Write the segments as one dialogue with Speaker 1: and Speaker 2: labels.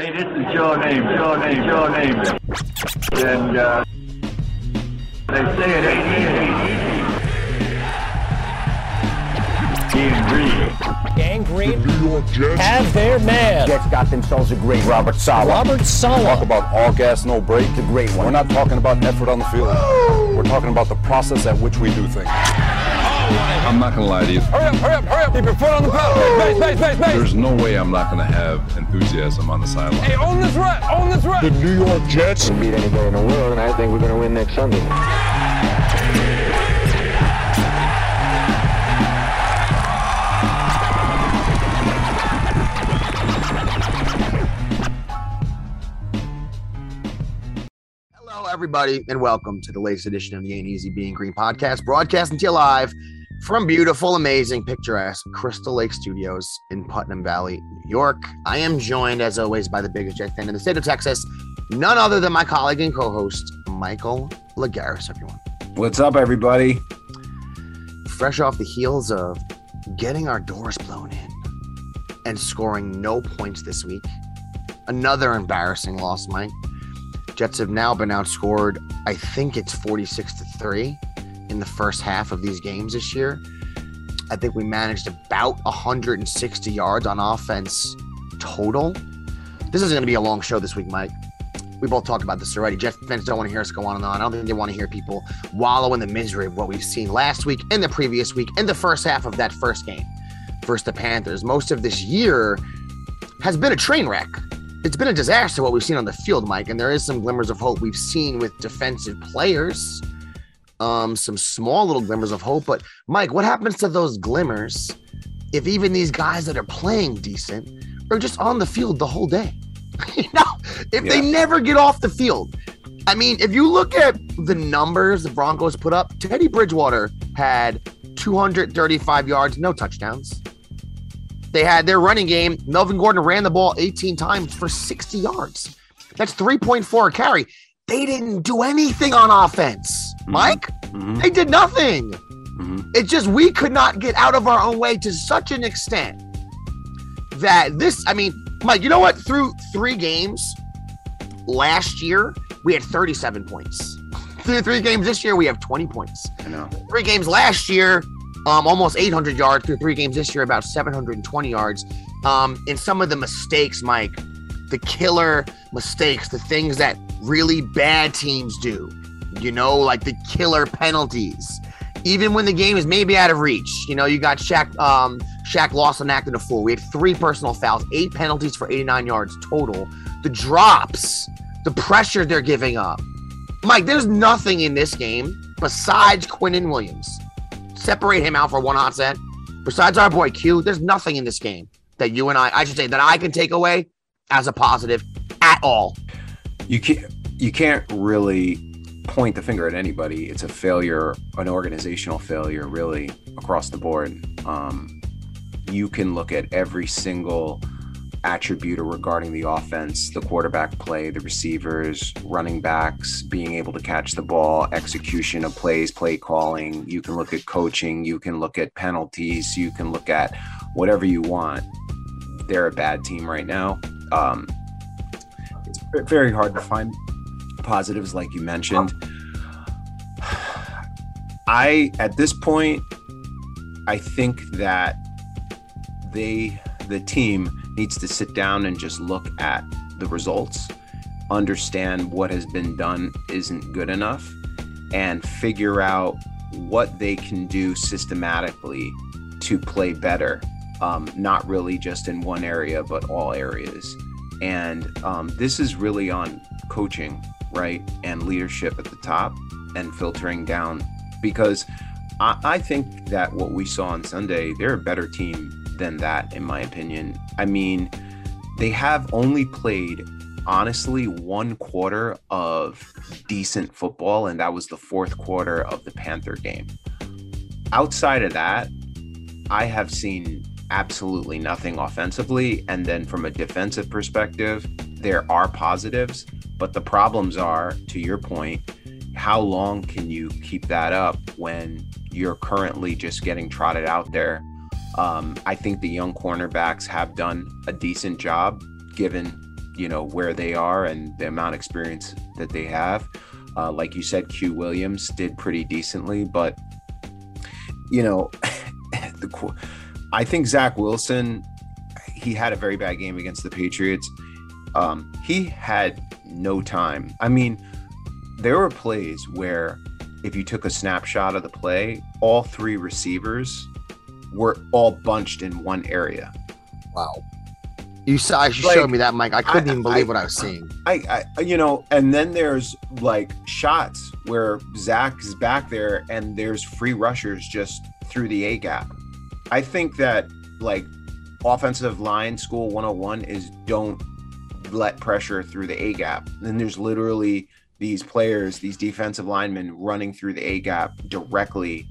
Speaker 1: Hey, this is your Name, your Name, your Name. And uh, they say it ain't easy. Being green.
Speaker 2: Gang Green
Speaker 3: New York Jets.
Speaker 2: have their man.
Speaker 4: Jets got themselves a great Robert Saleh.
Speaker 2: Robert Saleh.
Speaker 5: talk
Speaker 2: Saleh.
Speaker 5: about all gas, no brake.
Speaker 4: a great one.
Speaker 5: We're not talking about effort on the field. We're talking about the process at which we do things.
Speaker 6: I'm not gonna lie to you.
Speaker 5: Hurry up, hurry up, hurry up. Keep your foot on the pedal. Base, base, base, base.
Speaker 6: There's no way I'm not gonna have enthusiasm on the sideline.
Speaker 5: Hey, own this rep. Own this rep.
Speaker 3: The New York Jets.
Speaker 4: can beat anybody in the world, and I think we're going to win next Sunday.
Speaker 7: Hello, everybody, and welcome to the latest edition of the Ain't Easy Being Green podcast, broadcasting to you live from beautiful, amazing, picturesque Crystal Lake Studios in Putnam Valley, New York. I am joined, as always, by the biggest Jet fan in the state of Texas, none other than my colleague and co-host, Michael Lagaris, everyone.
Speaker 8: What's up, everybody?
Speaker 7: Fresh off the heels of getting our doors blown in and scoring no points this week. Another embarrassing loss, Mike. Jets have now been outscored, I think it's 46 to 3 in the first half of these games this year. I think we managed about 160 yards on offense total. This is going to be a long show this week, Mike. We both talked about this already. Jets fans don't want to hear us go on and on. I don't think they want to hear people wallow in the misery of what we've seen last week and the previous week and the first half of that first game versus the Panthers. Most of this year has been a train wreck it's been a disaster what we've seen on the field, Mike, and there is some glimmers of hope we've seen with defensive players. Um, some small little glimmers of hope, but Mike, what happens to those glimmers if even these guys that are playing decent are just on the field the whole day? you know, if they never get off the field. I mean, if you look at the numbers the Broncos put up, Teddy Bridgewater had 235 yards, no touchdowns. They had their running game. Melvin Gordon ran the ball 18 times for 60 yards. That's 3.4 a carry. They didn't do anything on offense. Mike,
Speaker 8: Mhm,
Speaker 7: they did nothing.
Speaker 8: mhm.
Speaker 7: It's just we could not get out of our own way to such an extent that this, I mean, Mike, you know what? Through three games last year, we had 37 points. Through three games this year, we have 20 points
Speaker 8: I know.
Speaker 7: three games last year, um, almost 800 yards. Through three games this year, about 720 yards. Um, and some of the mistakes, Mike, the killer mistakes, the things that really bad teams do, you know, like the killer penalties. Even when the game is maybe out of reach, you know, you got Shaq, um, Shaq Lawson acting a fool. We had three personal fouls, eight penalties for 89 yards total. The drops, the pressure they're giving up. Mike, there's nothing in this game besides Quinnen Williams. Separate him out for one hot set. Besides our boy Q, there's nothing in this game that you and I, I should say, that I can take away as a positive at all.
Speaker 8: You can't. You can't really point the finger at anybody. It's a failure, an organizational failure, really across the board. Um, you can look at every single attribute regarding the offense, the quarterback play, the receivers, running backs, being able to catch the ball, execution of plays, play calling. You can look at coaching. You can look at penalties. You can look at whatever you want. They're a bad team right now. Um, it's very hard to find positives, like you mentioned. I, at this point, I think that they, the team, needs to sit down and just look at the results, understand what has been done isn't good enough, and figure out what they can do systematically to play better. Um, not really just in one area, but all areas. And um, this is really on coaching, right? And leadership at the top and filtering down because I, I think that what we saw on Sunday, they're a better team than that, in my opinion. I mean, they have only played honestly one quarter of decent football, and that was the fourth quarter of the Panther game. Outside of that, I have seen absolutely nothing offensively. And then from a defensive perspective, there are positives, but the problems are, to your point, how long can you keep that up when you're currently just getting trotted out there? Um, I think the young cornerbacks have done a decent job given you know where they are and the amount of experience that they have. Uh, like you said, Q Williams did pretty decently, but you know, the I think Zach Wilson, he had a very bad game against the Patriots. Um, he had no time. I mean, there were plays where if you took a snapshot of the play, all three receivers were all bunched in one area.
Speaker 7: Wow. You saw you
Speaker 8: Like,
Speaker 7: showed me that, Mike. I couldn't
Speaker 8: I-
Speaker 7: even believe
Speaker 8: I-
Speaker 7: what I was seeing.
Speaker 8: I, I, you know, and then there's like shots where Zach is back there and there's free rushers just through the A gap. I think that like offensive line school 101 is don't let pressure through the A gap. Then there's literally these players, these defensive linemen running through the A gap directly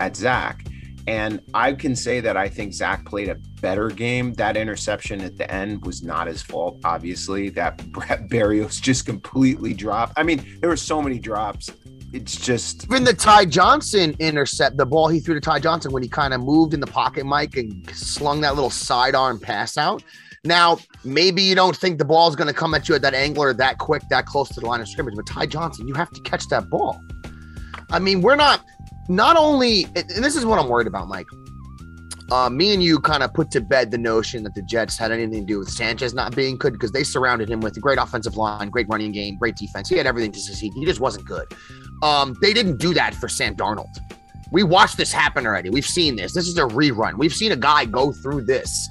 Speaker 8: at Zach. And I can say that I think Zach played a better game. That interception at the end was not his fault, obviously. That Brett Berrios just completely dropped. I mean, there were so many drops. It's just
Speaker 7: Even the Ty Johnson intercept, the ball he threw to Ty Johnson when he kind of moved in the pocket, Mike, and slung that little sidearm pass out. Now, maybe you don't think the ball is going to come at you at that angle or that quick, that close to the line of scrimmage, but Ty Johnson, you have to catch that ball. I mean, we're not, not only, and and this is what I'm worried about, Mike. Uh, me and you kind of put to bed the notion that the Jets had anything to do with Sanchez not being good because they surrounded him with a great offensive line, great running game, great defense. He had everything to succeed. He just wasn't good. Um, they didn't do that for Sam Darnold. We watched this happen already. We've seen this. This is a rerun. We've seen a guy go through this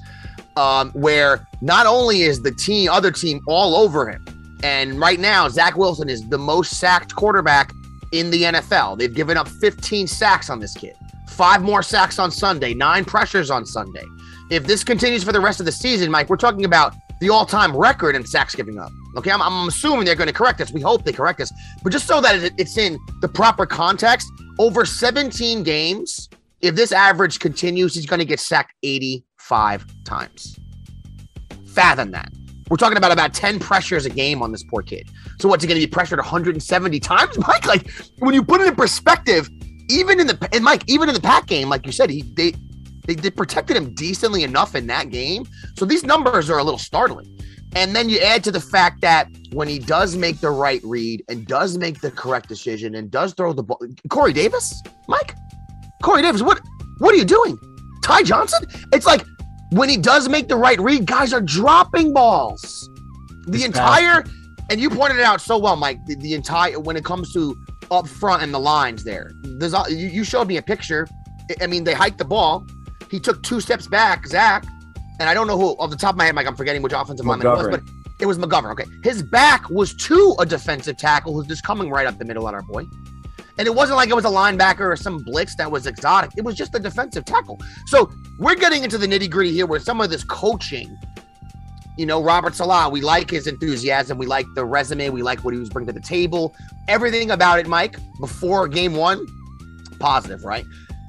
Speaker 7: um, where not only is the team, other team all over him, and right now Zach Wilson is the most sacked quarterback in the NFL. They've given up 15 sacks on this kid, five more sacks on Sunday, nine pressures on Sunday. If this continues for the rest of the season, Mike, we're talking about the all-time record in sacks giving up. Okay, I'm, I'm assuming they're going to correct us. We hope they correct us, but just so that it- it's in the proper context, over 17 games, if this average continues, he's going to get sacked 85 times. Fathom that. We're talking about about 10 pressures a game on this poor kid. So what's he going to be pressured 170 times, Mike? Like when you put it in perspective, even in the and Mike, even in the pack game, like you said, he they they, they protected him decently enough in that game. So these numbers are a little startling. And then you add to the fact that when he does make the right read and does make the correct decision and does throw the ball, Corey Davis, Mike, Corey Davis, what what are you doing? Ty Johnson? It's like when he does make the right read, guys are dropping balls. The
Speaker 8: This
Speaker 7: entire, and you pointed it out so well, Mike. The, the entire when it comes to up front and the lines there, there's all- you, you showed me a picture. I- mean, they hiked the ball. He took two steps back, Zach, and I don't know who off the top of my head, Mike. I'm forgetting which offensive lineman it was, but it was McGovern. Okay, his back was to a defensive tackle who's just coming right up the middle at our boy. And it wasn't like it was a linebacker or some blitz that was exotic. It was just a defensive tackle. So we're getting into the nitty gritty here where some of this coaching, you know, Robert Saleh, we like his enthusiasm. We like the resume. We like what he was bringing to the table. Everything about it, Mike, before game one, positive, right?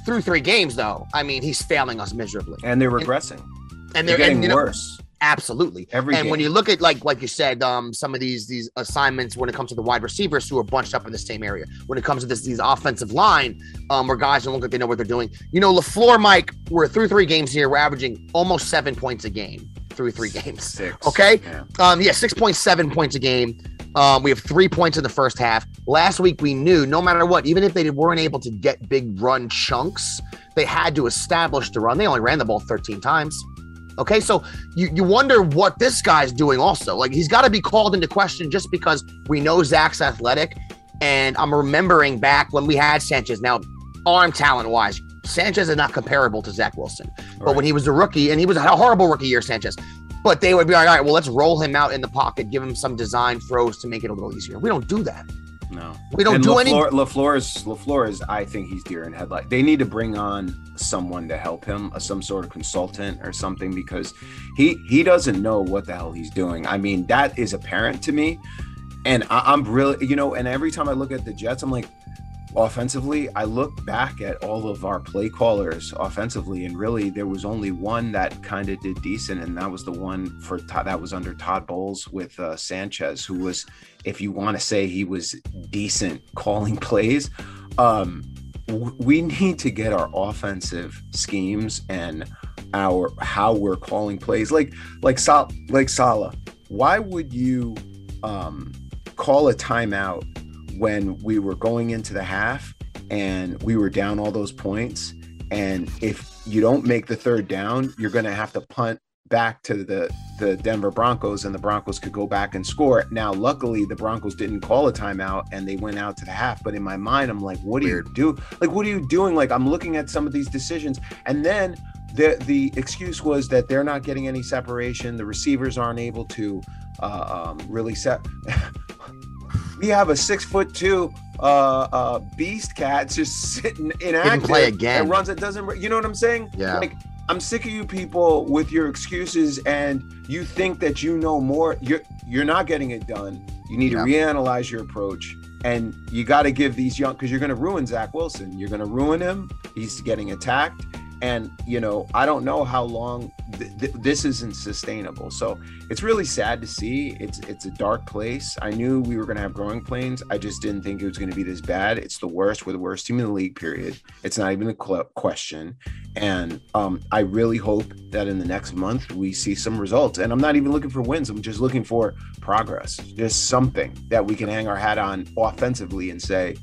Speaker 7: Through three games, though, I mean, he's failing us miserably.
Speaker 8: and they're regressing.
Speaker 7: And
Speaker 8: They're
Speaker 7: they're
Speaker 8: getting
Speaker 7: and, you know,
Speaker 8: worse.
Speaker 7: Absolutely.
Speaker 8: Every
Speaker 7: and when you look at like like you said, um, some of these these assignments when it comes to the wide receivers who are bunched up in the same area. When it comes to this these offensive line, um, where guys don't look like they know what they're doing. You know, Lafleur, Mike, we're through three games here. We're averaging almost seven points a game through three games.
Speaker 8: Six.
Speaker 7: Okay.
Speaker 8: Yeah.
Speaker 7: Um, yeah, six point seven points a game. Um, we have three points in the first half. Last week we knew no matter what, even if they weren't able to get big run chunks, they had to establish the run. They only ran the ball 13 times. Okay, so you, you wonder what this guy's doing also. Like he's got to be called into question just because we know Zach's athletic. And I'm remembering back when we had Sanchez. Now, arm talent wise, Sanchez is not comparable to Zach Wilson. But when he was a rookie, and he was a horrible rookie year, Sanchez. But they would be like, all right, well, let's roll him out in the pocket, give him some design throws to make it a little easier. We don't do that.
Speaker 8: No.
Speaker 7: We don't
Speaker 8: and
Speaker 7: do
Speaker 8: LaFleur,
Speaker 7: any.
Speaker 8: LaFleur is LaFleur is I think he's deer in headlight. They need to bring on someone to help him, uh, some sort of consultant or something, because he he doesn't know what the hell he's doing. I mean, that is apparent to me, and I, I'm really you know. And every time I look at the Jets, I'm like, offensively, I look back at all of our play callers offensively, and really there was only one that kind of did decent, and that was the one for that was under Todd Bowles with uh, Sanchez, who was, if you want to say he was decent calling plays. Um, we need to get our offensive schemes and our how we're calling plays, like like Sal, like Saleh. why would you um, call a timeout when we were going into the half and we were down all those points? And if you don't make the third down, you're going to have to punt back to the the Denver Broncos and the Broncos could go back and score. Now, luckily, the Broncos didn't call a timeout and they went out to the half. But in my mind, I'm like, what are you do? Like, what are you doing? Like, I'm looking at some of these decisions, and then the the excuse was that they're not getting any separation. The receivers aren't able to uh, um, really set. we have a six foot two uh, uh, beast cat just sitting inactive
Speaker 7: play again.
Speaker 8: and runs. It doesn't. You know what I'm saying?
Speaker 7: Yeah.
Speaker 8: Like I'm sick of you people with your excuses and you think that you know more. You're you're not getting it done. You need
Speaker 7: Yeah.
Speaker 8: to reanalyze your approach. And you got to give these young because you're going to ruin Zach Wilson. You're going to ruin him. He's getting attacked, and you know I don't know how long th- th- this isn't sustainable. So it's really sad to see. It's it's a dark place. I knew we were going to have growing pains. I just didn't think it was going to be this bad. It's the worst. We're the worst team in the league. Period. It's not even a cl- question. And um, I really hope that in the next month we see some results. And I'm not even looking for wins. I'm just looking for progress, just something that we can hang our hat on offensively and say,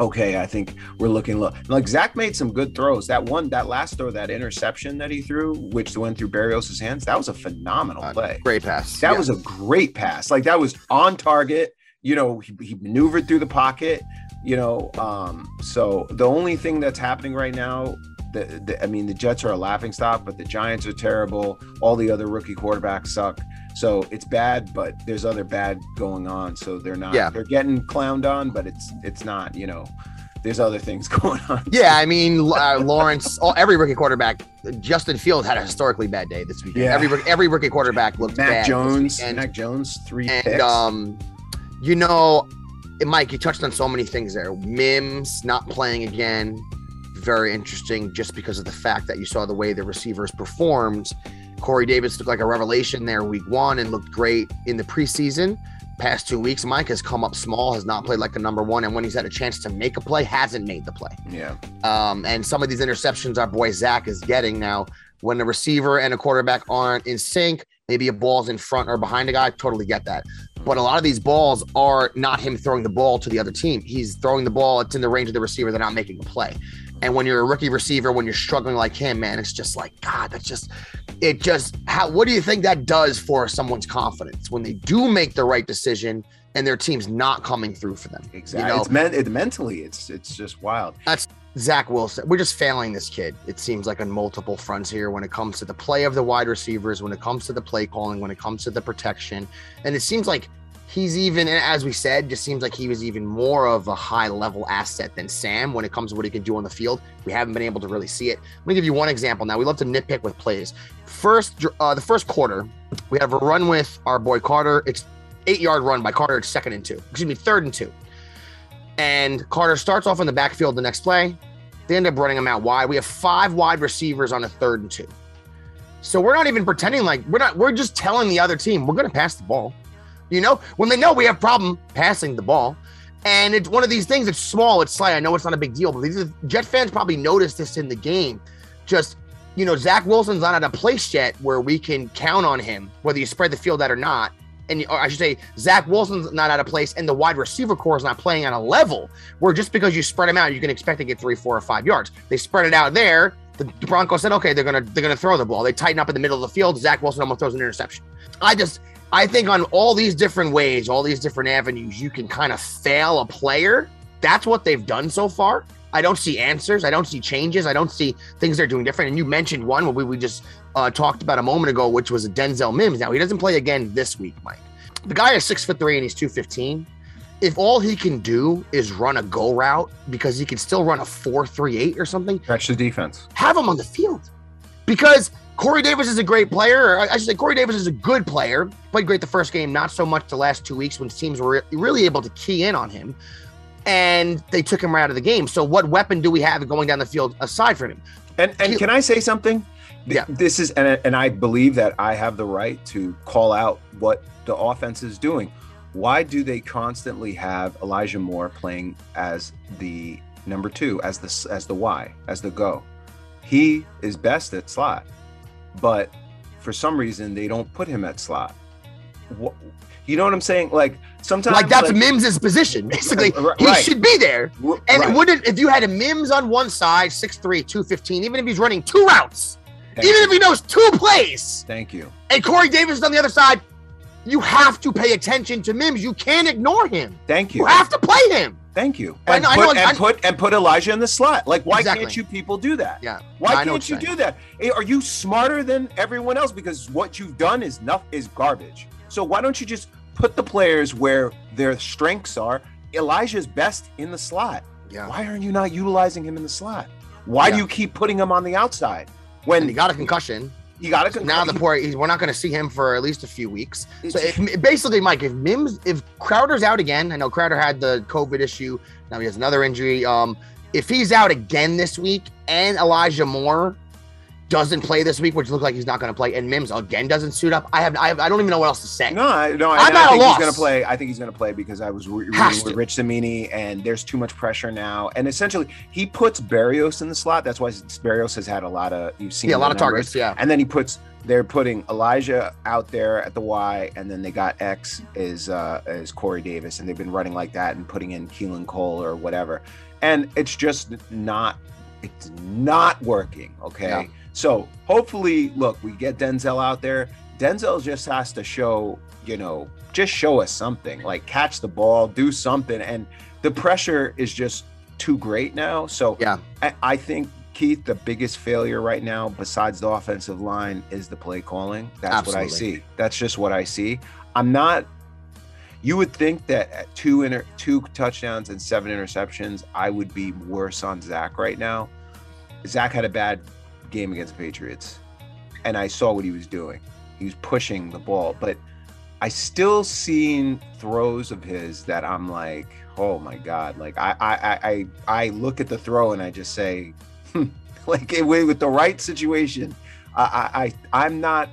Speaker 8: okay, I think we're looking low. Like Zach made some good throws. That one, that last throw, that interception that he threw, which went through Berrios' hands, that was a phenomenal
Speaker 7: Uh,
Speaker 8: play.
Speaker 7: Great pass.
Speaker 8: That
Speaker 7: Yeah.
Speaker 8: was a great pass. Like that was on target. You know, he, he maneuvered through the pocket. You know, um, so the only thing that's happening right now, the, the I mean, the Jets are a laughing stock, but the Giants are terrible. All the other rookie quarterbacks suck. So it's bad, but there's other bad going on. So they're not.
Speaker 7: Yeah.
Speaker 8: They're getting clowned on, but it's it's not. You know, there's other things going on.
Speaker 7: Yeah, I mean uh, Lawrence. all, every rookie quarterback, Justin Fields had a historically bad day this weekend.
Speaker 8: Yeah.
Speaker 7: Every every rookie quarterback looked
Speaker 8: Mac
Speaker 7: bad.
Speaker 8: Jones. Mac Jones, three
Speaker 7: and
Speaker 8: picks.
Speaker 7: um, you know, Mike, you touched on so many things there. Mims not playing again, very interesting, just because of the fact that you saw the way the receivers performed. Corey Davis looked like a revelation there week one and looked great in the preseason. Past two weeks, Mike has come up small, has not played like the number one, and when he's had a chance to make a play, hasn't made the play.
Speaker 8: yeah,
Speaker 7: Um, and some of these interceptions our boy Zach is getting now, when the receiver and a quarterback aren't in sync, maybe a ball's in front or behind a guy, totally get that. But a lot of these balls are not him throwing the ball to the other team. He's throwing the ball, it's in the range of the receiver, they're not making a play. And when you're a rookie receiver, when you're struggling like him, man, it's just like, God, that's just, it just, how, what do you think that does for someone's confidence when they do make the right decision and their team's not coming through for them?
Speaker 8: exactly.
Speaker 7: You know,
Speaker 8: it's meant it mentally. It's it's just wild.
Speaker 7: That's Zach Wilson. We're just failing this kid. It seems like on multiple fronts here when it comes to the play of the wide receivers, when it comes to the play calling, when it comes to the protection. And it seems like he's even, as we said, just seems like he was even more of a high level asset than Sam when it comes to what he can do on the field. We haven't been able to really see it. Let me give you one example now. We love to nitpick with plays. First, uh, the first quarter, we have a run with our boy Carter. It's eight yard run by Carter. It's second and two. Excuse me, third and two. And Carter starts off in the backfield the next play. They end up running him out wide. We have five wide receivers on a third and two. So we're not even pretending like we're not, we're just telling the other team we're going to pass the ball. You know, when they know we have problem passing the ball. And it's one of these things, it's small, it's slight. I know it's not a big deal, but these Jet fans probably noticed this in the game. Just, you know, Zach Wilson's not at a place yet where we can count on him, whether you spread the field out or not. And or I should say, Zach Wilson's not out of place, and the wide receiver core is not playing on a level where just because you spread them out, you can expect to get three, four, or five yards. They spread it out there. The Broncos said, okay, they're gonna they're gonna throw the ball. They tighten up in the middle of the field. Zach Wilson almost throws an interception. I just I think on all these different ways, all these different avenues, you can kind of fail a player. That's what they've done so far. I don't see answers. I don't see changes. I don't see things they're doing different. And you mentioned one we, we just uh, talked about a moment ago, which was a Denzel Mims. Now he doesn't play again this week, Mike. The guy is six foot three and he's two fifteen. If all he can do is run a go route because he can still run a four three eight or something,
Speaker 8: Catch the defense.
Speaker 7: have him on the field because Corey Davis is a great player. I should say Corey Davis is a good player. Played great the first game, not so much the last two weeks when teams were re- really able to key in on him, and they took him right out of the game. So what weapon do we have going down the field aside from him?
Speaker 8: And and
Speaker 7: He-
Speaker 8: can I say something?
Speaker 7: Yeah.
Speaker 8: This is and and I believe that I have the right to call out what the offense is doing. Why do they constantly have Elijah Moore playing as the number two, as the as the Y, as the go? He is best at slot, but for some reason they don't put him at slot. wh- you know what I'm saying? Like sometimes,
Speaker 7: Like that's Mims's position. Basically, uh,
Speaker 8: R-
Speaker 7: he should be there. And
Speaker 8: right.
Speaker 7: wouldn't if you had a Mims on one side, 6'3", 215, even if he's running two routes,
Speaker 8: Thank
Speaker 7: even
Speaker 8: you.
Speaker 7: if he knows two plays,
Speaker 8: Thank you.
Speaker 7: and Corey Davis is on the other side, you have to pay attention to Mims. You can't ignore him.
Speaker 8: Thank
Speaker 7: You
Speaker 8: you.
Speaker 7: have to play him.
Speaker 8: Thank you.
Speaker 7: I
Speaker 8: And,
Speaker 7: know- I
Speaker 8: put,
Speaker 7: know-
Speaker 8: and put and put Elijah in the slot. Like, why
Speaker 7: Exactly.
Speaker 8: can't you people do that?
Speaker 7: Yeah.
Speaker 8: Why can't you do that? Are you smarter than everyone else? Because what you've done is enough is garbage. So why don't you just put the players where their strengths are? Elijah's best in the slot.
Speaker 7: Yeah.
Speaker 8: Why aren't you not utilizing him in the slot? Why do you keep putting him on the outside when
Speaker 7: And he got a concussion.
Speaker 8: You got to
Speaker 7: Now the poor, he's, we're not going to see him for at least a few weeks. So if, basically, Mike, if Mims, if Crowder's out again, I know Crowder had the COVID issue. Now he has another injury. Um, if he's out again this week and Elijah Moore doesn't play this week, which looks like he's not going to play, and Mims again doesn't suit up, I have, I have, I don't even know what else to say.
Speaker 8: No, I, no,
Speaker 7: I'm
Speaker 8: I,
Speaker 7: a
Speaker 8: think he's going to play. I think he's going to play because I was re- reading with. Rich Cimini, and there's too much pressure now. And essentially, he puts Berrios in the slot. That's why Berrios has had a lot of you've seen
Speaker 7: Yeah, a lot of targets. Yeah.
Speaker 8: And then he puts they're putting Elijah out there at the Y, and then they got X is uh is Corey Davis, and they've been running like that and putting in Keelan Cole or whatever. And it's just not it's not working. Okay.
Speaker 7: Yeah.
Speaker 8: So hopefully, look, we get Denzel out there. Denzel just has to show, you know, just show us something, like catch the ball, do something. And the pressure is just too great now. So
Speaker 7: Yeah.
Speaker 8: I, I think Keith, the biggest failure right now, besides the offensive line, is the play calling. That's what I see. That's just what I see. I'm not. You would think that at two inter, two touchdowns and seven interceptions, I would be worse on Zach right now. Zach had a bad game against the Patriots, and I saw what he was doing. He was pushing the ball, but I still seen throws of his that I'm like, oh my god! Like I I I I, I look at the throw and I just say, like it- with with the right situation, I I I- I'm not.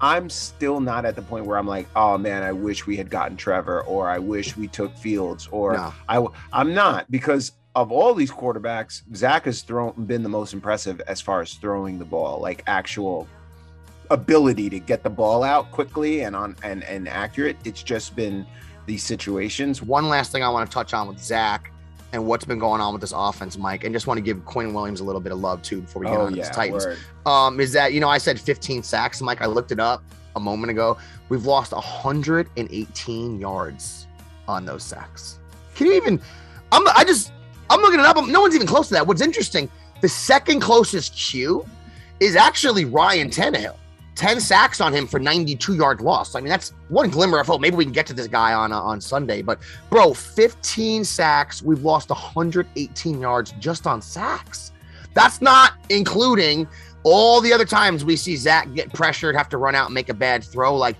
Speaker 8: I'm still not at the point where I'm like, oh man, I wish we had gotten Trevor, or I wish we took Fields, or
Speaker 7: No.
Speaker 8: I'm not because of all these quarterbacks, Zach has thrown been the most impressive as far as throwing the ball, like actual ability to get the ball out quickly and on and and accurate. It's just been these situations.
Speaker 7: One last thing I want to touch on with Zach and what's been going on with this offense, Mike, and just want to give Quinn Williams a little bit of love too before we get
Speaker 8: Oh
Speaker 7: on to
Speaker 8: yeah,
Speaker 7: this Titans. um, is that you know I said 15 sacks, Mike. I looked it up a moment ago. We've lost 118 yards on those sacks. Can you even? I'm I just I'm looking it up. No one's even close to that. What's interesting, the second closest Q is actually Ryan Tannehill. 10 sacks on him for 92 yard loss. I mean, that's one glimmer of hope. Maybe we can get to this guy on uh, on Sunday. But bro, 15 sacks. We've lost 118 yards just on sacks. That's not including all the other times we see Zach get pressured, have to run out and make a bad throw. Like,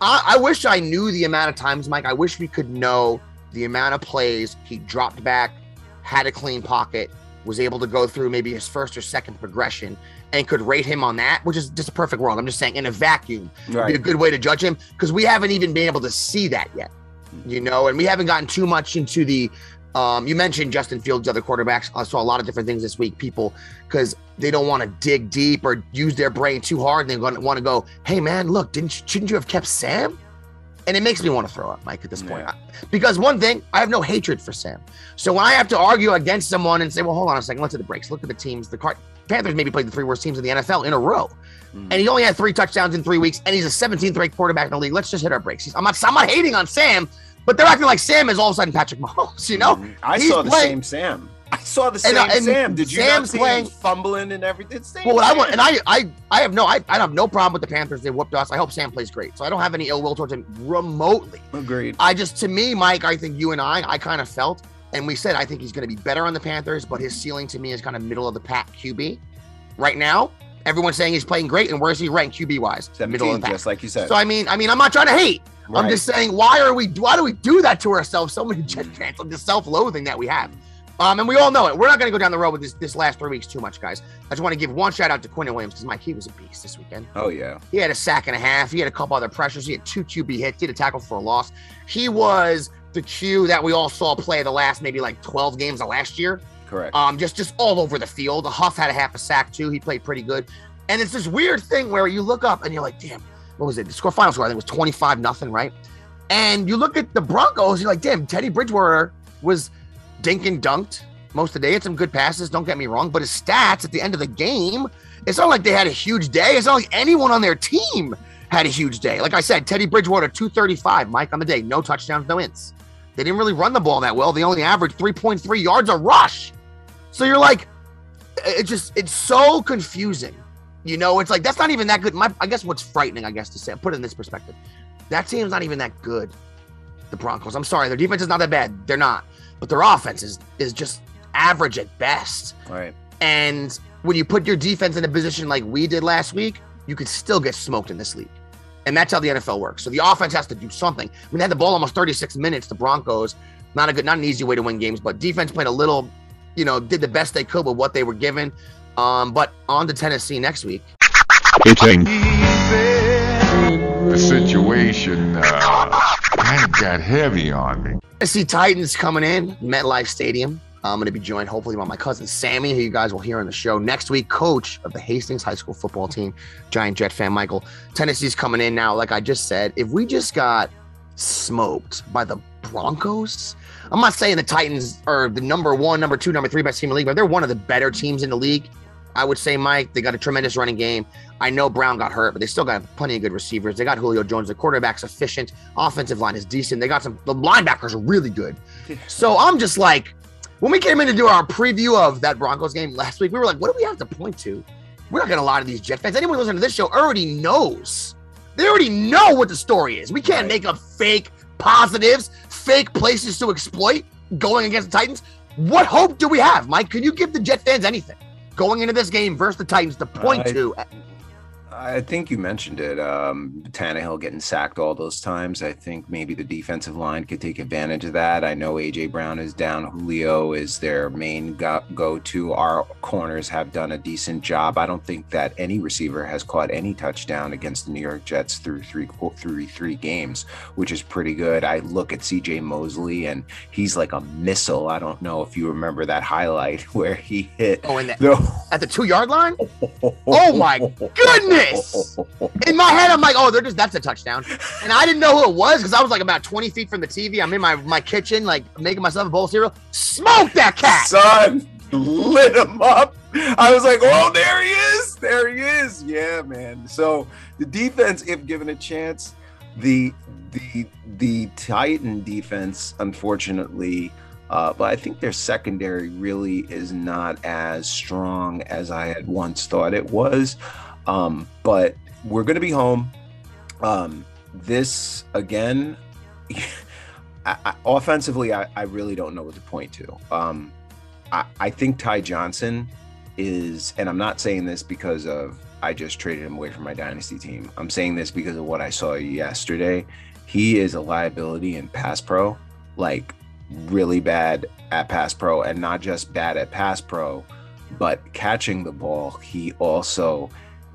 Speaker 7: I, I wish I knew the amount of times, Mike. I wish we could know the amount of plays he dropped back, had a clean pocket, was able to go through maybe his first or second progression, and could rate him on that, which is just a perfect world. I'm just saying, in a vacuum, would be a good way to judge him because we haven't even been able to see that yet, you know, and we haven't gotten too much into the. Um, you mentioned Justin Fields, other quarterbacks. I saw a lot of different things this week. People because they don't want to dig deep or use their brain too hard. And to want to go, "Hey man, look, didn't you- shouldn't you have kept Sam?" And it makes me want to throw up, Mike, at this point.
Speaker 8: Yeah.
Speaker 7: Because one thing, I have no hatred for Sam. So when I have to argue against someone and say, "Well, hold on a second, let's hit the brakes. Look at the teams. The Panthers maybe played the three worst teams in the NFL in a row."
Speaker 8: Mm.
Speaker 7: and he only had three touchdowns in three weeks, and he's a 17th ranked quarterback in the league. Let's just hit our brakes. He's- I'm not, I'm not hating on Sam, but they're acting like Sam is all of a sudden Patrick Mahomes. You know,
Speaker 8: Mhm. I
Speaker 7: He's
Speaker 8: saw the
Speaker 7: playing-
Speaker 8: same Sam. I saw the same
Speaker 7: And, and
Speaker 8: Sam. Did you
Speaker 7: Sam's
Speaker 8: not see
Speaker 7: playing-
Speaker 8: fumbling and everything? Same
Speaker 7: well, what I want, and I, I, I have no, I, I have no problem with the Panthers. They whooped us. I hope Sam plays great, so I don't have any ill will towards him remotely.
Speaker 8: agreed.
Speaker 7: I just, to me, Mike, I think you and I, I kind of felt, and we said I think he's going to be better on the Panthers, but his ceiling to me is kind of middle of the pack QB. Right now, everyone's saying he's playing great, and where's he ranked QB wise? Middle of the pack.
Speaker 8: just like you said.
Speaker 7: So I mean, I mean, I'm not trying to hate. I'm just saying, why are we? Why do we do that to ourselves? So many Jet fans, the self-loathing that we have. Um, and we all know it. We're not going to go down the road with this this last three weeks too much, guys. I just want to give one shout out to Quinn Williams because Mike, he was a beast this weekend.
Speaker 8: Oh yeah.
Speaker 7: He had a sack and a half. He had a couple other pressures. He had two QB hits. He had a tackle for a loss. He was the Q that we all saw play the last maybe like 12 games of last year.
Speaker 8: Correct.
Speaker 7: Um, just just all over the field. The Huff had a half a sack too. He played pretty good. And it's this weird thing where you look up and you're like, damn, what was it? The score final score I think it was 25 nothing, right? And you look at the Broncos, you're like, damn, Teddy Bridgewater was dink and dunked most of the day. Had some good passes, don't get me wrong, but his stats at the end of the game, it's not like they had a huge day. It's not like anyone on their team had a huge day. Like I said, Teddy Bridgewater, 235, Mike on the day, no touchdowns, no ins. They didn't really run the ball that well. They only averaged 3.3 yards a rush. So you're like, it just, it's so confusing. You know, it's like, that's not even that good. My, I guess what's frightening, I guess, to say, put it in this perspective, that team's not even that good. The Broncos. I'm sorry, their defense is not that bad. They're not. But their offense is, is just average at best.
Speaker 8: Right.
Speaker 7: And when you put your defense in a position like we did last week, you could still get smoked in this league. And that's how the NFL works. So the offense has to do something. I mean, they had the ball almost 36 minutes. The Broncos, not a good, not an easy way to win games, but defense played a little, you know, did the best they could with what they were given. Um, but on to Tennessee next week.
Speaker 6: Hitting.
Speaker 3: The situation uh, of got heavy on me.
Speaker 7: Tennessee Titans coming in, MetLife Stadium. I'm going to be joined hopefully by my cousin Sammy, who you guys will hear on the show next week, coach of the Hastings High School football team, Giant Jet fan Michael. Tennessee's coming in now. Like I just said, if we just got smoked by the Broncos, I'm not saying the Titans are the number one, number two, number three best team in the league, but they're one of the better teams in the league. I would say, Mike, they got a tremendous running game. I know Brown got hurt, but they still got plenty of good receivers. They got Julio Jones. The quarterback's efficient. Offensive line is decent. They got some, the linebackers are really good. So I'm just like, when we came in to do our preview of that Broncos game last week, we were like, what do we have to point to? We're not getting a lot of these Jet fans. Anyone listening to this show already knows. They already know what the story is. We can't
Speaker 8: Right.
Speaker 7: make up fake positives, fake places to exploit going against the Titans. What hope do we have, Mike? Can you give the Jet fans anything going into this game versus the Titans to point
Speaker 8: I-
Speaker 7: to?
Speaker 8: I think you mentioned it. Um, Tannehill getting sacked all those times. I think maybe the defensive line could take advantage of that. I know AJ Brown is down. Julio is their main go to. Our corners have done a decent job. I don't think that any receiver has caught any touchdown against the New York Jets through three through three games, which is pretty good. I look at CJ Mosley and he's like a missile. I don't know if you remember that highlight where he hit
Speaker 7: Oh, and the,
Speaker 8: the
Speaker 7: at the two yard line? Oh my goodness! In my head, I'm like, oh, they're just that's a touchdown. And I didn't know who it was because I was like about 20 feet from the TV. I'm in my, my kitchen, like making myself a bowl of cereal. Smoke that cat!
Speaker 8: Son lit him up. I was like, oh, there he is. There he is. Yeah, man. So the defense, if given a chance, the the the Titan defense, unfortunately, uh, but I think their secondary really is not as strong as I had once thought it was. Um, but we're gonna be home. Um, this again, I, I, offensively, I, I really don't know what to point to. Um, I, I think Ty Johnson is, and I'm not saying this because of I just traded him away from my dynasty team. I'm saying this because of what I saw yesterday. He is a liability in pass pro, like really bad at pass pro, and not just bad at pass pro, but catching the ball. He also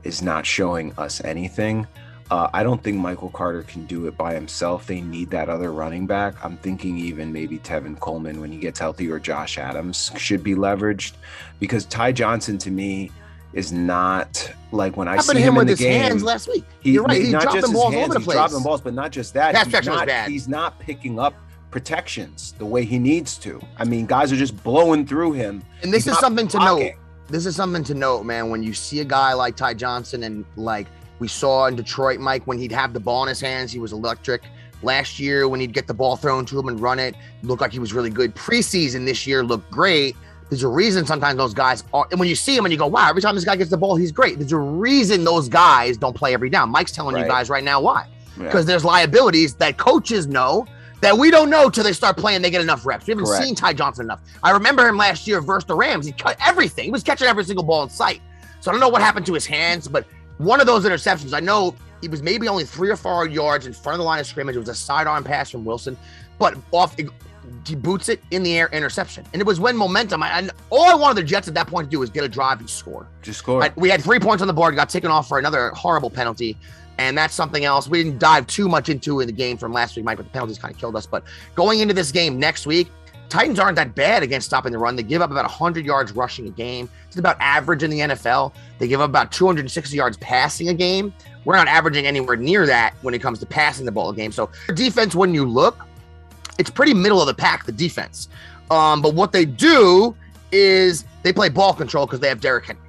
Speaker 8: is not showing us anything. Uh, I don't think Michael Carter can do it by himself. They need that other running back. I'm thinking even maybe Tevin Coleman when he gets healthy or Josh Adams should be leveraged because Ty Johnson to me is not like when I
Speaker 7: happened
Speaker 8: see
Speaker 7: him
Speaker 8: him in
Speaker 7: with
Speaker 8: the
Speaker 7: his
Speaker 8: game.
Speaker 7: hands last week.
Speaker 8: He,
Speaker 7: You're right. He's
Speaker 8: not
Speaker 7: dropping
Speaker 8: just
Speaker 7: balls all
Speaker 8: hands,
Speaker 7: over the place.
Speaker 8: dropping balls, but not just that.
Speaker 7: Pass
Speaker 8: he's not,
Speaker 7: bad.
Speaker 8: he's not picking up protections the way he needs to. I mean, guys are just blowing through him.
Speaker 7: And this
Speaker 8: He's
Speaker 7: is something to note. This is something to note, man. When you see a guy like Ty Johnson and like we saw in Detroit, Mike, when he'd have the ball in his hands, he was electric. Last year, when he'd get the ball thrown to him and run it, looked like he was really good. Preseason this year looked great. There's a reason sometimes those guys are, and when you see him and you go, wow, every time this guy gets the ball, he's great. There's a reason those guys don't play every down. Mike's telling you guys right now why.
Speaker 8: Yeah.
Speaker 7: Because there's liabilities that coaches know that we don't know till they start playing. They get enough reps. We haven't
Speaker 8: Correct.
Speaker 7: seen Ty Johnson enough. I remember him last year versus the Rams. He cut everything. He was catching every single ball in sight. So I don't know what happened to his hands, but one of those interceptions, I know he was maybe only three or four yards in front of the line of scrimmage. It was a sidearm pass from Wilson, but off he boots it in the air, interception. And it was when momentum. I, and all I wanted the Jets at that point to do was get a drive and score.
Speaker 8: Just score.
Speaker 7: Right, we had three points on the board, got taken off for another horrible penalty. And that's something else we didn't dive too much into in the game from last week, Mike, but the penalties kind of killed us. But going into this game next week, Titans aren't that bad against stopping the run. They give up about 100 yards rushing a game. It's about average in the NFL. They give up about 260 yards passing a game, We're not averaging anywhere near that when it comes to passing the ball game. So defense, when you look, it's pretty middle of the pack, the defense. Um, but what they do is they play ball control because they have Derrick Henry.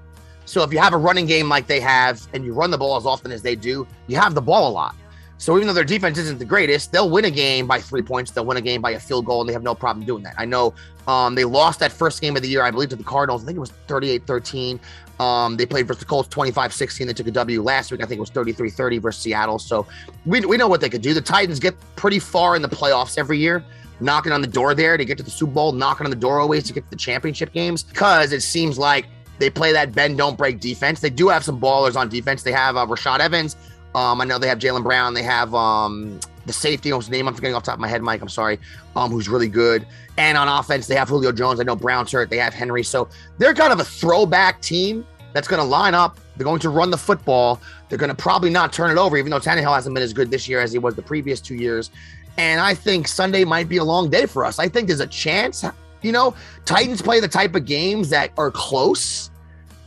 Speaker 7: So if you have a running game like they have and you run the ball as often as they do, you have the ball a lot. So even though their defense isn't the greatest, they'll win a game by three points. They'll win a game by a field goal, and they have no problem doing that. I know um, they lost that first game of the year, I believe, to the Cardinals. I think it was 38 13. Um, they played versus the Colts 25 16. They took a W last week. I think it was 33 30 versus Seattle. So we, we know what they could do. The Titans get pretty far in the playoffs every year, knocking on the door there to get to the Super Bowl, knocking on the door always to get to the championship games because it seems like they play that bend, don't break defense. They do have some ballers on defense. They have uh, Rashaan Evans. Um, I know they have Jayon Brown. They have um, the safety, whose name I'm forgetting off top of my head, Mike. I'm sorry. Um, who's really good. And on offense, they have Julio Jones. I know Brown's hurt. They have Henry. So they're kind of a throwback team that's going to line up. They're going to run the football. They're going to probably not turn it over, even though Tannehill hasn't been as good this year as he was the previous two years. And I think Sunday might be a long day for us. I think there's a chance, you know, Titans play the type of games that are close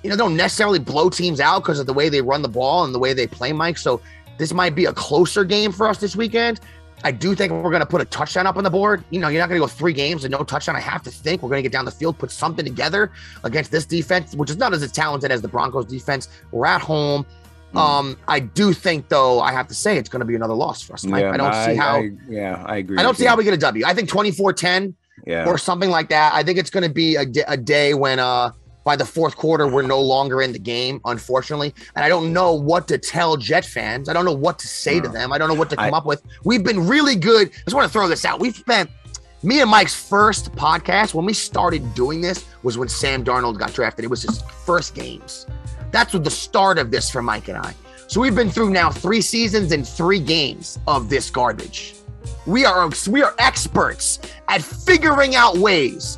Speaker 7: you know, don't necessarily blow teams out because of the way they run the ball and the way they play, Mike. So this might be a closer game for us this weekend. I do think we're going to put a touchdown up on the board. You know, you're not going to go three games and no touchdown. I have to think we're going to get down the field, put something together against this defense, which is not as talented as the Broncos defense. We're at home. Mm. Um, I do think, though, I have to say it's going to be another loss for us. Mike.
Speaker 8: Yeah,
Speaker 7: I don't see how.
Speaker 8: I, yeah, I agree.
Speaker 7: I don't see
Speaker 8: you.
Speaker 7: how we get a W. I think 24 10
Speaker 8: Yeah.
Speaker 7: or something like that. I think it's going to be a day when uh by the fourth quarter we're no longer in the game, unfortunately. And I don't know what to tell Jet fans. I don't know what to say to them. I don't know what to come
Speaker 8: I-
Speaker 7: up with. We've been really good. I just want to throw this out. We've spent me and Mike's first podcast when we started doing this was when Sam Darnold got drafted. It was his first games. That's what the start of this for Mike and I. So we've been through now three seasons and three games of this garbage. We are we are experts at figuring out ways.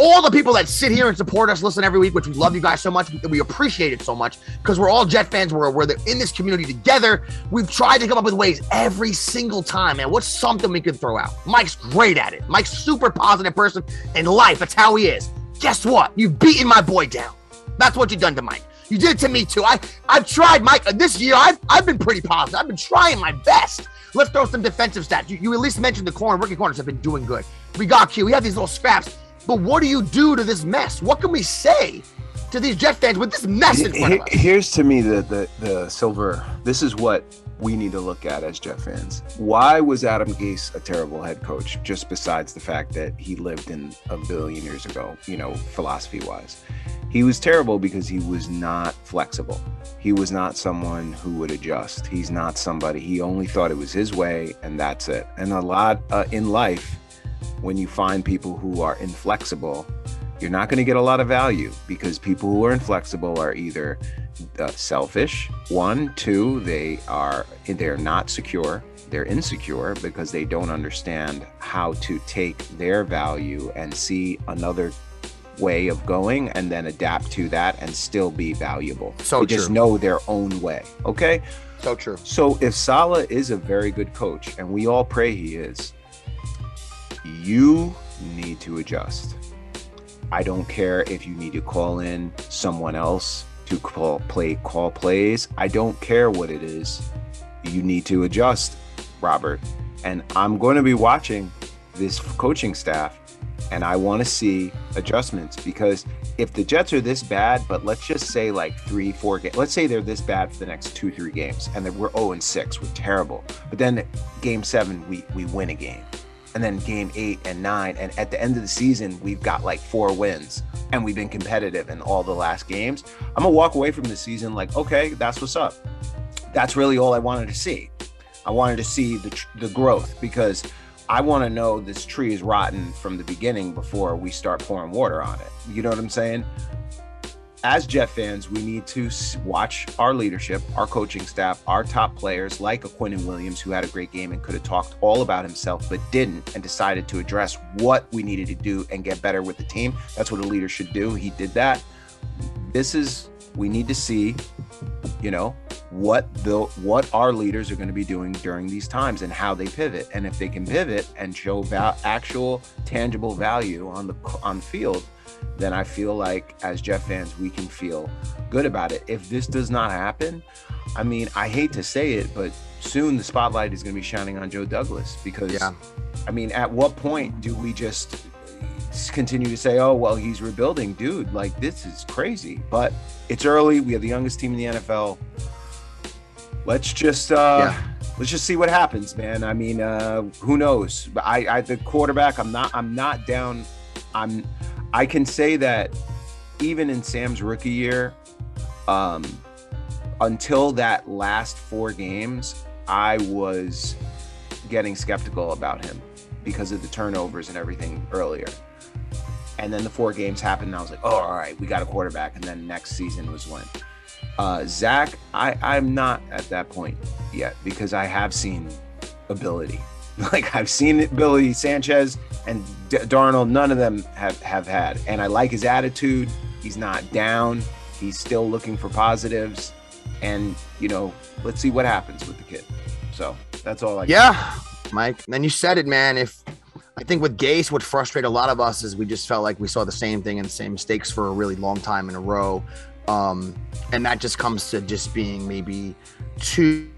Speaker 7: All the people that sit here and support us, listen every week, which we love you guys so much, we appreciate it so much because we're all Jet fans. We're we're in this community together. We've tried to come up with ways every single time, man. What's something we could throw out? Mike's great at it. Mike's super positive person in life. That's how he is. Guess what? You've beaten my boy down. That's what you've done to Mike. You did it to me too. I I've tried, Mike. uh, This year, I've I've been pretty positive. I've been trying my best. Let's throw some defensive stats. You, you at least mentioned the corner. Rookie corners have been doing good. We got Q. We have these little scraps. But what do you do to this mess? What can we say to these Jet fans with this mess in front of us?
Speaker 8: Here's to me the, the the silver. This is what we need to look at as Jet fans. Why was Adam Gase a terrible head coach? Just besides the fact that he lived in a billion years ago, you know, philosophy wise, he was terrible because he was not flexible. He was not someone who would adjust. He's not somebody. He only thought it was his way, and that's it. And a lot uh, in life, when you find people who are inflexible, you're not going to get a lot of value because people who are inflexible are either uh, selfish. One two they are they're not secure. They're insecure because they don't understand how to take their value and see another way of going and then adapt to that and still be valuable.
Speaker 7: So
Speaker 8: they just know their own way okay?
Speaker 7: So true.
Speaker 8: so if Saleh is a very good coach, and we all pray he is, you need to adjust. I don't care if you need to call in someone else to call play call plays. I don't care what it is. You need to adjust, Robert. And I'm going to be watching this coaching staff and I want to see adjustments because if the Jets are this bad, but let's just say like three, four games, let's say they're this bad for the next two, three games, and we're 0 and 6, we're terrible. But then game seven, we we win a game. And then game eight and nine. And at the end of the season, we've got like four wins and we've been competitive in all the last games. I'm gonna walk away from the season like, okay, that's what's up. That's really all I wanted to see. I wanted to see the the growth because I want to know this tree is rotten from the beginning before we start pouring water on it. You know what I'm saying? As Jet fans, we need to watch our leadership, our coaching staff, our top players like a Quinton Williams, who had a great game and could have talked all about himself, but didn't, and decided to address what we needed to do and get better with the team. That's what a leader should do. He did that. This is, we need to see, you know, what the what our leaders are going to be doing during these times and how they pivot and if they can pivot and show val- actual tangible value on the on field then i feel like as jeff fans we can feel good about it. If this does not happen i mean i hate to say it but soon the spotlight is going to be shining on joe douglas because
Speaker 7: Yeah.
Speaker 8: i mean at what point do we just continue to say oh well he's rebuilding dude like this is crazy. But it's early. We have the youngest team in the nfl let's just uh
Speaker 7: Yeah.
Speaker 8: let's just see what happens man. I mean uh who knows? But i i the quarterback i'm not i'm not down i'm i can say that even in sam's rookie year um until that last four games i was getting skeptical about him because of the turnovers and everything earlier and then the four games happened and i was like oh all right we got a quarterback and then next season was when uh, Zach, I, I'm not at that point yet because I have seen ability. Like I've seen Billy Sanchez and D- Darnold, none of them have have had, and I like his attitude. He's not down. He's still looking for positives, and you know, let's see what happens with the kid. So that's all I.
Speaker 7: Yeah, Mike. And you said it, man. If I think with Gase, what frustrated a lot of us is we just felt like we saw the same thing and the same mistakes for a really long time in a row. Um, and that just comes to just being maybe too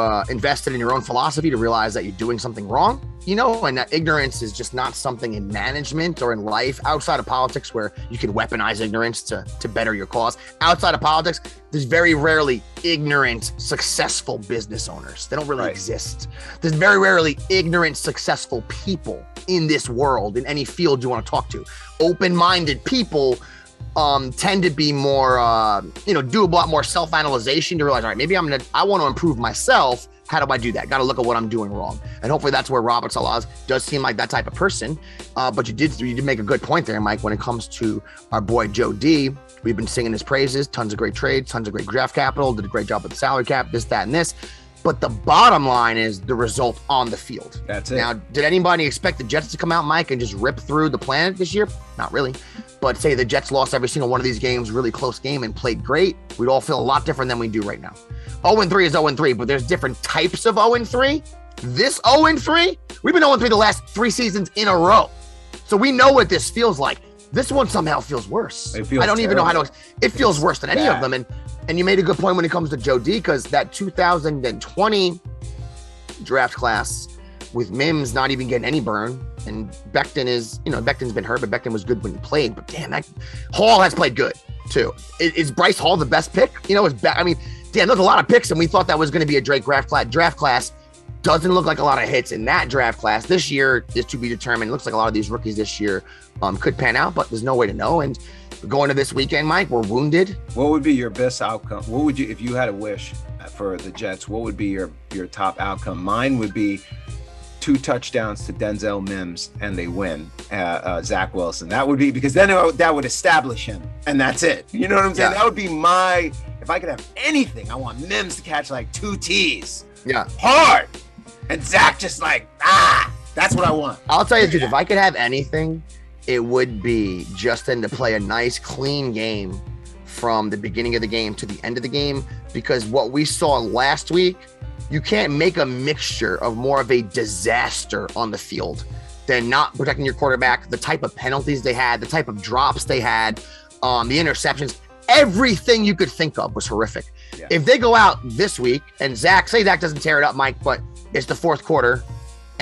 Speaker 7: uh, invested in your own philosophy to realize that you're doing something wrong, you know, and that ignorance is just not something in management or in life outside of politics where you can weaponize ignorance to, to better your cause. Outside of politics, there's very rarely ignorant, successful business owners. They don't really
Speaker 8: Right.
Speaker 7: exist. There's very rarely ignorant, successful people in this world, in any field you want to talk to. Open minded people um, tend to be more, uh, you know, do a lot more self analyzation to realize, all right, maybe I'm gonna, I want to improve myself. How do I do that? Got to look at what I'm doing wrong, and hopefully that's where Robert Saleh does seem like that type of person. Uh, but you did, you did make a good point there, Mike. When it comes to our boy Joe D, we've been singing his praises. Tons of great trades, tons of great draft capital. Did a great job with the salary cap, this, that, and this. But the bottom line is the result on the field.
Speaker 8: That's it.
Speaker 7: Now, did anybody expect the Jets to come out, Mike, and just rip through the planet this year? Not really. But say the Jets lost every single one of these games, really close game, and played great, we'd all feel a lot different than we do right now. 0 3 is 0 3, but there's different types of 0 3. This 0 3, we've been 0 3 the last three seasons in a row. So we know what this feels like. This one somehow feels worse.
Speaker 8: Feels
Speaker 7: I don't even know how to.
Speaker 8: terrible.
Speaker 7: It feels worse than any of them. And and you made a good point when it comes to Joe D, because that 2020 draft class with Mims not even getting any burn, and Becton is, you know, Becton's been hurt, but Becton was good when he played. But damn, that Hall has played good too. Is, is Bryce Hall the best pick? You know, is Be- I mean, damn, there's a lot of picks, and we thought that was going to be a Drake draft class. Draft class doesn't look like a lot of hits in that draft class. This year is to be determined. Looks like a lot of these rookies this year um, could pan out, but there's no way to know. And going to this weekend, Mike, we're wounded.
Speaker 8: What would be your best outcome? What would you, if you had a wish for the Jets? What would be your your top outcome? Mine would be two touchdowns to Denzel Mims and they win. Uh, uh, Zach Wilson. That would be because then would- that would establish him, and that's it. You know what I'm saying?
Speaker 7: Yeah.
Speaker 8: That would be my. If I could have anything, I want Mims to catch like two T's
Speaker 7: Yeah.
Speaker 8: hard, and Zach just like ah. That's what I want.
Speaker 7: I'll tell you dude. If I could have anything, it would be Justin to play a nice, clean game from the beginning of the game to the end of the game. Because what we saw last week, you can't make a mixture of more of a disaster on the field than not protecting your quarterback, the type of penalties they had, the type of drops they had, um, the interceptions. Everything you could think of was horrific.
Speaker 8: Yeah.
Speaker 7: If they go out this week and Zach, say Zach doesn't tear it up, Mike, but it's the fourth quarter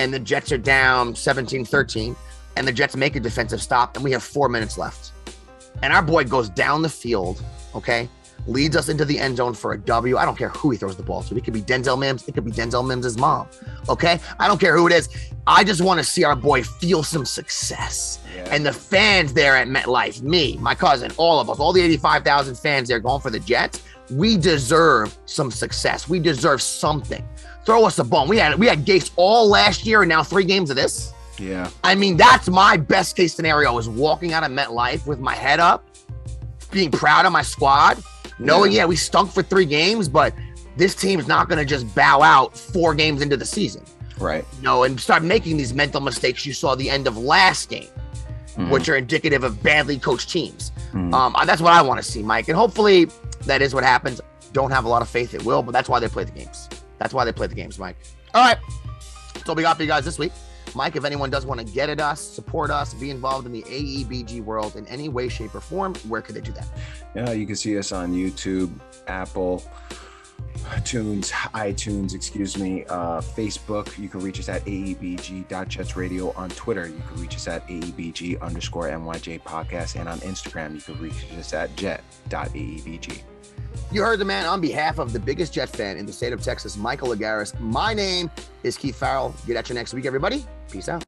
Speaker 7: and the Jets are down 17 13, and the Jets make a defensive stop, and we have four minutes left. And our boy goes down the field, okay, leads us into the end zone for a W. I don't care who he throws the ball to. It could be Denzel Mims, it could be Denzel Mims' mom, okay? I don't care who it is. I just want to see our boy feel some success.
Speaker 8: Yeah.
Speaker 7: And the fans there at MetLife, me, my cousin, all of us, all the 85,000 fans there going for the Jets, we deserve some success. We deserve something. Throw us a bone. We had we had Gase all last year and now three games of this.
Speaker 8: Yeah.
Speaker 7: I mean, that's my best case scenario is walking out of MetLife with my head up, being proud of my squad, knowing, yeah, we stunk for three games, but this team's not going to just bow out four games into the season,
Speaker 8: Right.
Speaker 7: you know, and start making these mental mistakes you saw the end of last game, which are indicative of badly coached teams.
Speaker 8: Mhm.
Speaker 7: Um, that's what I want to see, Mike. And hopefully that is what happens. don't have a lot of faith it will, but that's why they play the games. That's why they play the games, Mike. All right. That's all we got for you guys this week. Mike, if anyone does want to get at us, support us, be involved in the AEBG world in any way, shape, or form, where could they do that?
Speaker 8: Yeah, you can see us on YouTube, Apple, iTunes, iTunes, excuse me, uh, Facebook. You can reach us at aebg.jetsradio on Twitter. You can reach us at aebg underscore nyj podcast. And on Instagram, you can reach us at jet.aebg.
Speaker 7: You heard the man on behalf of the biggest Jet fan in the state of Texas, Michael Lagaris. My name is Keith Farrell. Get at you next week, everybody. Peace out.